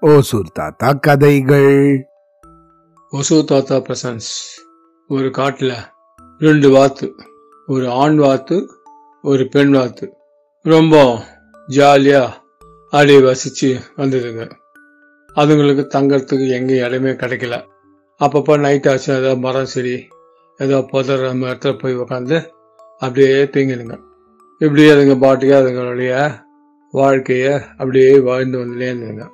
ஓசூர் தாத்தா கதைகள். ஒசு தாத்தா பிரசன்ஸ் ஒரு காட்டில் ரெண்டு வாத்து ஒரு ஆண் வாத்து ஒரு பெண் வாத்து. ரொம்ப ஜாலியாக அப்படியே வசித்து வந்ததுங்க. அதுங்களுக்கு தங்கறதுக்கு எங்கேயும் இடமே கிடைக்கல. அப்பப்போ நைட் ஆச்சு ஏதோ மரம் செடி ஏதோ புதர் அந்த இடத்துல போய் உக்காந்து அப்படியே தூங்கிடுங்க. இப்படியே அதுங்க பாட்டுக்கு அதுங்களுடைய வாழ்க்கையை அப்படியே வாழ்ந்து வந்துட்டே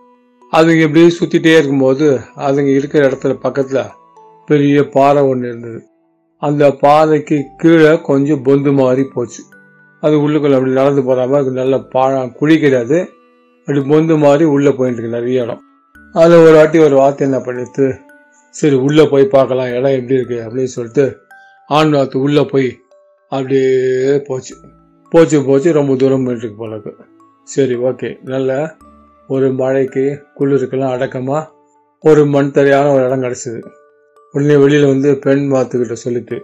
அதுங்க இப்படியே சுத்திட்டே இருக்கும்போது அதுங்க இருக்கிற இடத்துல பக்கத்துல பெரிய பாறை ஒன்று இருந்தது. அந்த பாறைக்கு கீழே கொஞ்சம் பொந்து மாதிரி போச்சு. அது உள்ளுக்குள்ள அப்படி நடந்து போறாம நல்ல பாழம் குழி கிடையாது அப்படி பொந்து மாதிரி உள்ள போயிட்டு இருக்கு நிறைய இடம். அதில் ஒரு வாட்டி ஒரு வார்த்தை என்ன பண்ணிட்டு சரி உள்ள போய் பார்க்கலாம் இடம் எப்படி இருக்கு அப்படின்னு சொல்லிட்டு ஆண் வாத்து உள்ள போய் அப்படியே போச்சு. போச்சு போச்சு ரொம்ப தூரம் போயிட்டு இருக்கு போலக்கு சரி ஓகே நல்ல ஒரு மழைக்கு குளிருக்கெல்லாம் அடக்கமாக ஒரு மண் தரையான ஒரு இடம் கிடச்சிது. உடனே வெளியில் வந்து பெண் மாத்துக்கிட்ட சொல்லிட்டு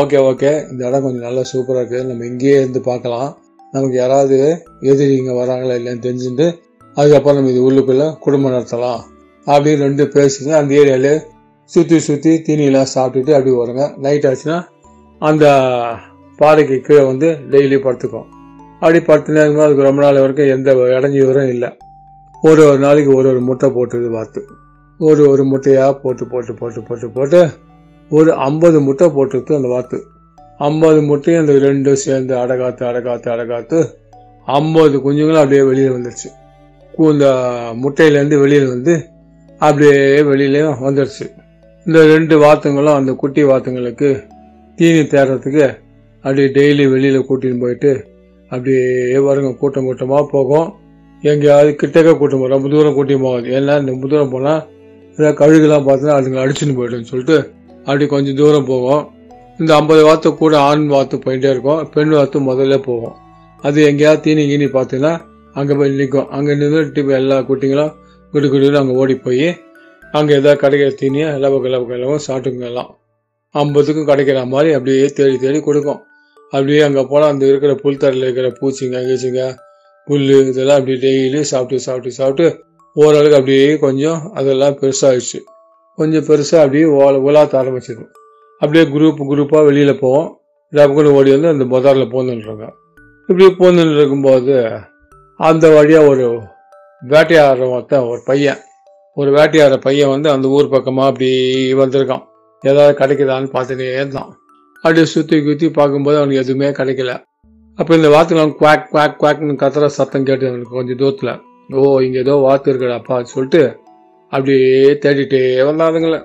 ஓகே ஓகே இந்த இடம் கொஞ்சம் நல்லா சூப்பராக இருக்குது நம்ம இங்கேயே இருந்து பார்க்கலாம். நமக்கு யாராவது எதிரி இங்கே வராங்களா இல்லைன்னு தெரிஞ்சுட்டு அதுக்கப்புறம் நம்ம இது உள்ளுக்குள்ளே குடும்பம் நடத்தலாம். அப்படின்னு ரெண்டு பேசிங்க அந்த ஏரியாவிலே சுற்றி சுற்றி தீனியெல்லாம் சாப்பிட்டுட்டு அப்படி வருங்க. நைட் ஆச்சுன்னா அந்த பாறைக்கு கீழே வந்து டெய்லி படுத்துக்கும். அப்படி பத்து நேரம் அதுக்கு ரொம்ப நாள் வரைக்கும் எந்த இடைஞ்சவரும் இல்லை. ஒரு ஒரு நாளைக்கு ஒரு ஒரு முட்டை போட்டது பார்த்து ஒரு ஒரு முட்டையாக போட்டு போட்டு போட்டு போட்டு போட்டு ஒரு ஐம்பது முட்டை போட்டுருக்கு அந்த வாத்து. ஐம்பது முட்டையும் அந்த ரெண்டும் சேர்ந்து அடகாத்து அடகாத்து அடகாத்து ஐம்பது குஞ்சுங்களும் அப்படியே வெளியில் வந்துடுச்சு இந்த முட்டையிலேருந்து வெளியில் வந்து அப்படியே வெளியிலையும் வந்துடுச்சு இந்த ரெண்டு வாத்துங்களும் அந்த குட்டி வாத்துங்களுக்கு தீனி தேடுறதுக்கு அப்படியே டெய்லி வெளியில் கூட்டின்னு போயிட்டு அப்படியே வருங்க கூட்டம் கூட்டமாக போகும். எங்கேயாவது கிட்டக்க கூட்டம் போகும் ரொம்ப தூரம் கூட்டியும் போகாது. ஏன்னா ரொம்ப தூரம் போனால் ஏதாவது கழுகுலாம் பார்த்தோன்னா அதுங்க அடிச்சுன்னு போய்டுன்னு சொல்லிட்டு அப்படி கொஞ்சம் தூரம் போகும். இந்த ஐம்பது வாத்து கூட ஆண் வாத்து போயிட்டே இருக்கும். பெண் வாத்து முதல்ல போகும். அது எங்கேயாவது தீனி கீனி பார்த்தீங்கன்னா அங்கே போய் நிற்கும். அங்கே நின்றுட்டு இப்போ எல்லா குட்டிங்களும் குடி குடுன்னு அங்கே ஓடி போய் அங்கே எதாவது கிடைக்கிற தீனியை எல்லா பக்கம் எல்லா பக்கம் எல்லாமே சாப்பிட்டுங்க எல்லாம் ஐம்பதுக்கும் கிடைக்கிற மாதிரி அப்படியே தேடி தேடி கொடுக்கும். அப்படியே அங்கே போனால் அந்த இருக்கிற புல்தரையில் இருக்கிற பூச்சிங்க கீச்சிங்க புல் இதெல்லாம் அப்படியே டெய்லி சாப்பிட்டு சாப்பிட்டு சாப்பிட்டு ஓரளவுக்கு அப்படியே கொஞ்சம் அதெல்லாம் பெருசாகிடுச்சு கொஞ்சம் பெருசாக அப்படியே ஓல உலாத்த ஆரம்பிச்சது அப்படியே குரூப் குரூப்பாக வெளியில் போவோம். டப்புக்குன்னு ஓடி வந்து அந்த பஜாரில் போந்துன்றாங்க இப்படி போந்துன்னு இருக்கும்போது அந்த வழியாக ஒரு வேட்டையாடுற ஒருத்தன் ஒரு பையன். ஒரு வேட்டையாடுற பையன் வந்து அந்த ஊர் பக்கமாக அப்படி வந்திருக்கான். ஏதாவது கிடைக்குதான்னு பார்த்துட்டே இருந்தான். அப்படியே சுற்றி குத்தி பார்க்கும்போது அவனுக்கு எதுவுமே கிடைக்கல. அப்போ இந்த வாத்துலாம் குவாக் குவாக் குவாக்னு கத்துற சத்தம் கேட்டு அவனுக்கு கொஞ்சம் தூரத்தில் ஓ இங்கே ஏதோ வாத்து இருக்குடாப்பா? சொல்லிட்டு அப்படியே தேடிட்டே வந்தாதுங்களே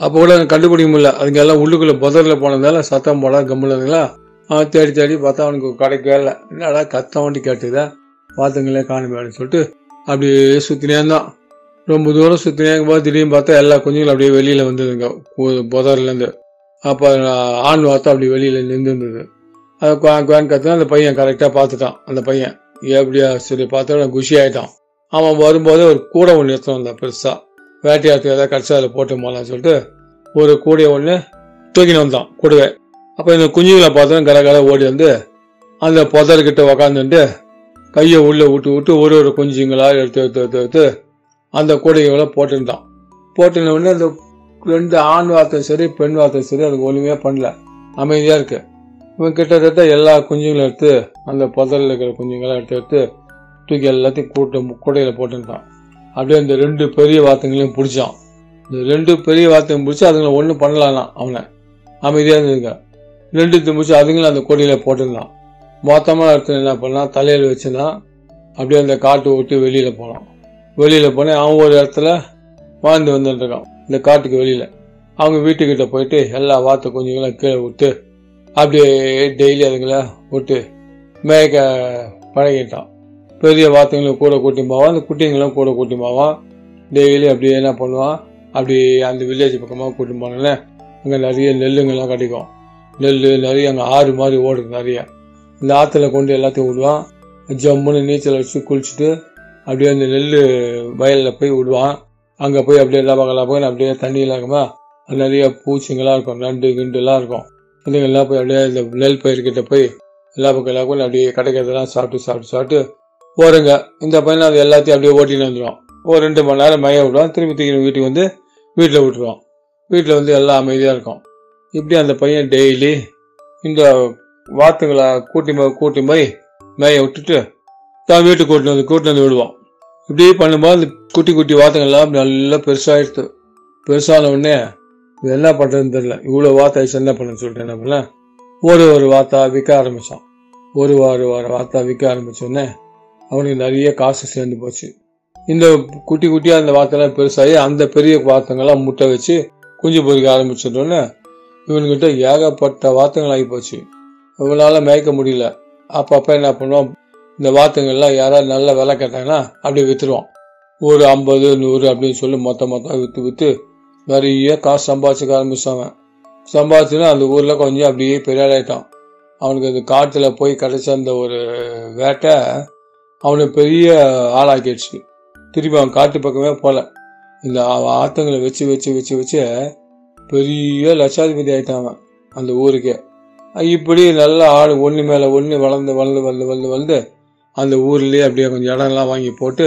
அப்போ கூட எனக்கு கண்டுபிடிக்க முடியல. அதுங்க எல்லாம் உள்ளுக்குள்ளே புதரில் போனதால சத்தம் போட கம்முனதுங்களா அவன் தேடி தேடி பார்த்தா அவனுக்கு கிடைக்கவே இல்லை. என்னடா கத்தம் வண்டி கேட்டுதா வாத்துங்களே காணுமேன்னு சொல்லிட்டு அப்படியே சுற்றினே இருந்தான். ரொம்ப தூரம் சுற்றினே இருக்கும்போது திடீர்னு பார்த்தா எல்லா குஞ்சுங்களும் அப்படியே வெளியில் வந்ததுங்க. புதர்லேருந்து அப்போ ஆண் வார்த்தை அப்படி வெளியில் நின்றுருந்தது அதை குவான் குவான் கத்துனா அந்த பையன் கரெக்டாக பார்த்துட்டான் அந்த பையன். எப்படியா சரி பார்த்தா குஷி ஆயிட்டான் அவன் வரும்போது ஒரு கூடை ஒன்று எடுத்துட்டு வந்தான் பெருசாக வேட்டையாட்டு ஏதாவது கடிச்சா அதில் போட்டு போகலான்னு சொல்லிட்டு ஒரு கூடையை ஒன்று தூக்கின்னு வந்தான் கூடவே. அப்போ இந்த குஞ்சுகளை பார்த்தோம் கர கர ஓடி வந்து அந்த புதர்கிட்ட உக்காந்துட்டு கையை உள்ளே விட்டு விட்டு ஒரு ஒரு குஞ்சுங்களா எடுத்து எடுத்து எடுத்து எடுத்து அந்த கூடைகளை போட்டுருந்தான். போட்டுன உடனே அந்த ரெண்டு ஆண் வார்த்தை சரி பெண் வார்த்தை சரி அதுக்கு ஒன்றுமே பண்ணல. அமைதியாக இருக்கு. இவன் கிட்டத்தட்ட எல்லா குஞ்சுங்களும் எடுத்து அந்த புதரில் இருக்கிற குஞ்சுங்களாம் எடுத்து எடுத்து தூக்கி எல்லாத்தையும் கூட்ட கூடையில் போட்டுருந்தான் அப்படியே இந்த ரெண்டு பெரிய வார்த்தைங்களையும் பிடிச்சான். இந்த ரெண்டு பெரிய வார்த்தையும் பிடிச்சி அதுங்களை ஒன்றும் பண்ணலாம் அவனை. அமைதியாக இருந்துங்க. ரெண்டு முடிச்சு அதுங்களும் அந்த கொடியில் போட்டிருந்தான். மொத்தமாக எடுத்து என்ன பண்ணான் தலையில் வச்சுனா அப்படியே அந்த காட்டு விட்டு வெளியில் போனான். வெளியில் போனேன் அவன் ஒரு இடத்துல வாழ்ந்து வந்துட்டுருக்கான் இந்த காட்டுக்கு வெளியில். அவங்க வீட்டுக்கிட்ட போயிட்டு எல்லா வாத்து குஞ்சுங்களும் கீழே விட்டு அப்படியே டெய்லி அதுங்களை விட்டு மேய்க்க பழகிட்டான். பெரிய வாத்துங்களும் கூட கூட்டி போவான் அந்த குட்டிங்களும் கூட கூட்டி போவான். டெய்லி அப்படியே என்ன பண்ணுவான்? அப்படி அந்த வில்லேஜ் பக்கமாக கூட்டி போனோன்னே அங்கே நிறைய நெல்லுங்கெல்லாம் கிடைக்கும். நெல் நிறைய அங்கே ஆறு மாதிரி ஓடுது நிறைய. இந்த ஆற்றுல கொண்டு எல்லாத்தையும் விடுவான். ஜம்முன்னு நீச்சல் வச்சு குளிச்சுட்டு அப்படியே அந்த நெல் வயலில் போய் விடுவான். அங்கே போய் அப்படியே எல்லா பக்கம் போய் அப்படியே தண்ணியில் இருக்குமா? நிறைய பூச்சிங்கெல்லாம் இருக்கும் நண்டு கிண்டுலாம் இருக்கும். எல்லாம் போய் அப்படியே இந்த நெல் பயிர்கிட்ட போய் எல்லா பக்கம் எல்லா பக்கம் அப்படியே கிடைக்கிறதெல்லாம் சாப்பிட்டு சாப்பிட்டு சாப்பிட்டு போறங்க இந்த பையனை அது எல்லாத்தையும் அப்படியே ஓட்டின்னு வந்துடும் ஒரு ரெண்டு மணி நேரம் மைய விடுவோம். திருப்பி தூக்கி வீட்டுக்கு வந்து வீட்டில் விட்டுருவோம். வீட்டில் வந்து எல்லாம் அமைதியாக இருக்கும். இப்படி அந்த பையன் டெய்லி இந்த வாத்துங்களை கூட்டி போய் கூட்டி போய் மேய விட்டுட்டு தான் வீட்டுக்கு கூட்டிட்டு வந்து கூட்டிட்டு வந்து விடுவோம் இப்படி பண்ணும்போது அந்த குட்டி குட்டி வாத்தங்கள்லாம் நல்லா பெருசாகிடுது பெருசான உடனே இது என்ன பண்ணுறதுன்னு தெரியல. இவ்வளோ வாத்து ஆயிடுச்சு என்ன பண்ணுன்னு சொல்லிட்டு என்ன பண்ண ஒரு ஒரு வாத்தா விற்க ஆரம்பிச்சான். ஒரு வார வார வாத்தா விற்க ஆரம்பித்தோடனே அவனுக்கு நிறைய காசு சேர்ந்து போச்சு. இந்த குட்டி குட்டியாக அந்த வாத்தெல்லாம் பெருசாகி அந்த பெரிய வாத்தங்கள்லாம் முட்டை வச்சு குஞ்சு பொறிக்க ஆரம்பிச்சிட்டோன்னே இவனுக்கிட்ட ஏகப்பட்ட வாத்தங்கள் ஆகி போச்சு. இவனால் மேய்க்க முடியல. அப்பப்போ என்ன பண்ணுவான்? இந்த வாத்துங்கள்லாம் யாராவது நல்ல விலை கேட்டாங்கன்னா அப்படியே விற்றுருவான் ஒரு ஐம்பது நூறு அப்படின்னு சொல்லி மொத்த மொத்தம் விற்று விற்று நிறைய காசு சம்பாதிச்சுக்க ஆரம்பிச்சாங்க. சம்பாதிச்சுன்னா அந்த ஊரில் கொஞ்சம் அப்படியே பெரிய ஆளாயிட்டான் அவனுக்கு அந்த காட்டில் போய் கிடைச்ச அந்த ஒரு வேட்டை அவனை பெரிய ஆளாக்கிடுச்சு. திருப்பி அவன் காட்டு பக்கமே போகல இந்த ஆத்தங்களை வச்சு வச்சு வச்சு வச்சு பெரிய லட்சாதிபதி ஆயிட்டான் அவன் அந்த ஊருக்கே. இப்படி நல்ல ஆடு ஒன்று மேலே ஒன்று வளர்ந்து வளர்ந்து வந்து வளர்ந்து வந்து அந்த ஊர்லேயே அப்படியே கொஞ்சம் இடம்லாம் வாங்கி போட்டு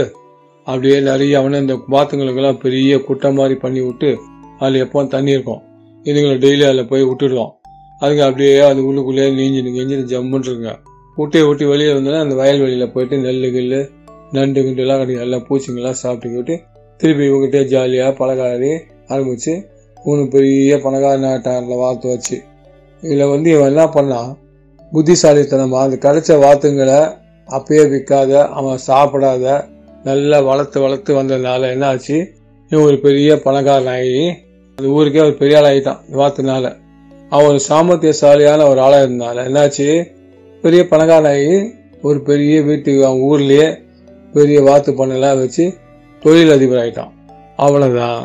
அப்படியே நிறைய அவனை இந்த பாத்துங்களுக்கெல்லாம் பெரிய குட்டை மாதிரி பண்ணி விட்டு அதில் எப்போ தண்ணி இருக்கும். இதுங்களை டெய்லி அதில் போய் விட்டுடுவோம் அதுங்க அப்படியே அது உள்ளுக்குள்ளேயே நீஞ்சி கெஞ்சி ஜம்முன்னு இருக்குங்க ஊட்டி வெளியில் வெளியே வந்தோன்னா அந்த வயல்வெளியில் போயிட்டு நெல் கில்லு நண்டு கிண்டுலாம் கிடைக்கும். எல்லாம் பூச்சிங்கெல்லாம் சாப்பிட்டுக்கிட்டு திருப்பி இவங்ககிட்டே ஜாலியாக பழகாடி ஆரம்பித்து மூணு பெரிய பணக்கார நாட்டாரில் வாத்து வச்சு. இதில் வந்து இவன் என்ன பண்ணான்? புத்திசாலித்தனமாக அந்த கிடைச்ச வாத்துங்களை அப்பயே விற்காத அவன் சாப்பிடாத நல்லா வளர்த்து வளர்த்து வந்ததுனால என்ன ஆச்சு இவன் ஒரு பெரிய பணக்காரன் ஆகி அந்த ஊருக்கே ஒரு பெரிய ஆள் ஆகிட்டான் வாத்துனால அவன் ஒரு சாமர்த்தியசாலியான ஒரு ஆளாக இருந்தால என்னாச்சு? பெரிய பணக்காரன் ஆகி ஒரு பெரிய வீட்டுக்கு அவன் ஊர்லேயே பெரிய வாத்து பண்ணலாம் வச்சு தொழில் அதிபர் ஆகிட்டான் அவ்வளோதான்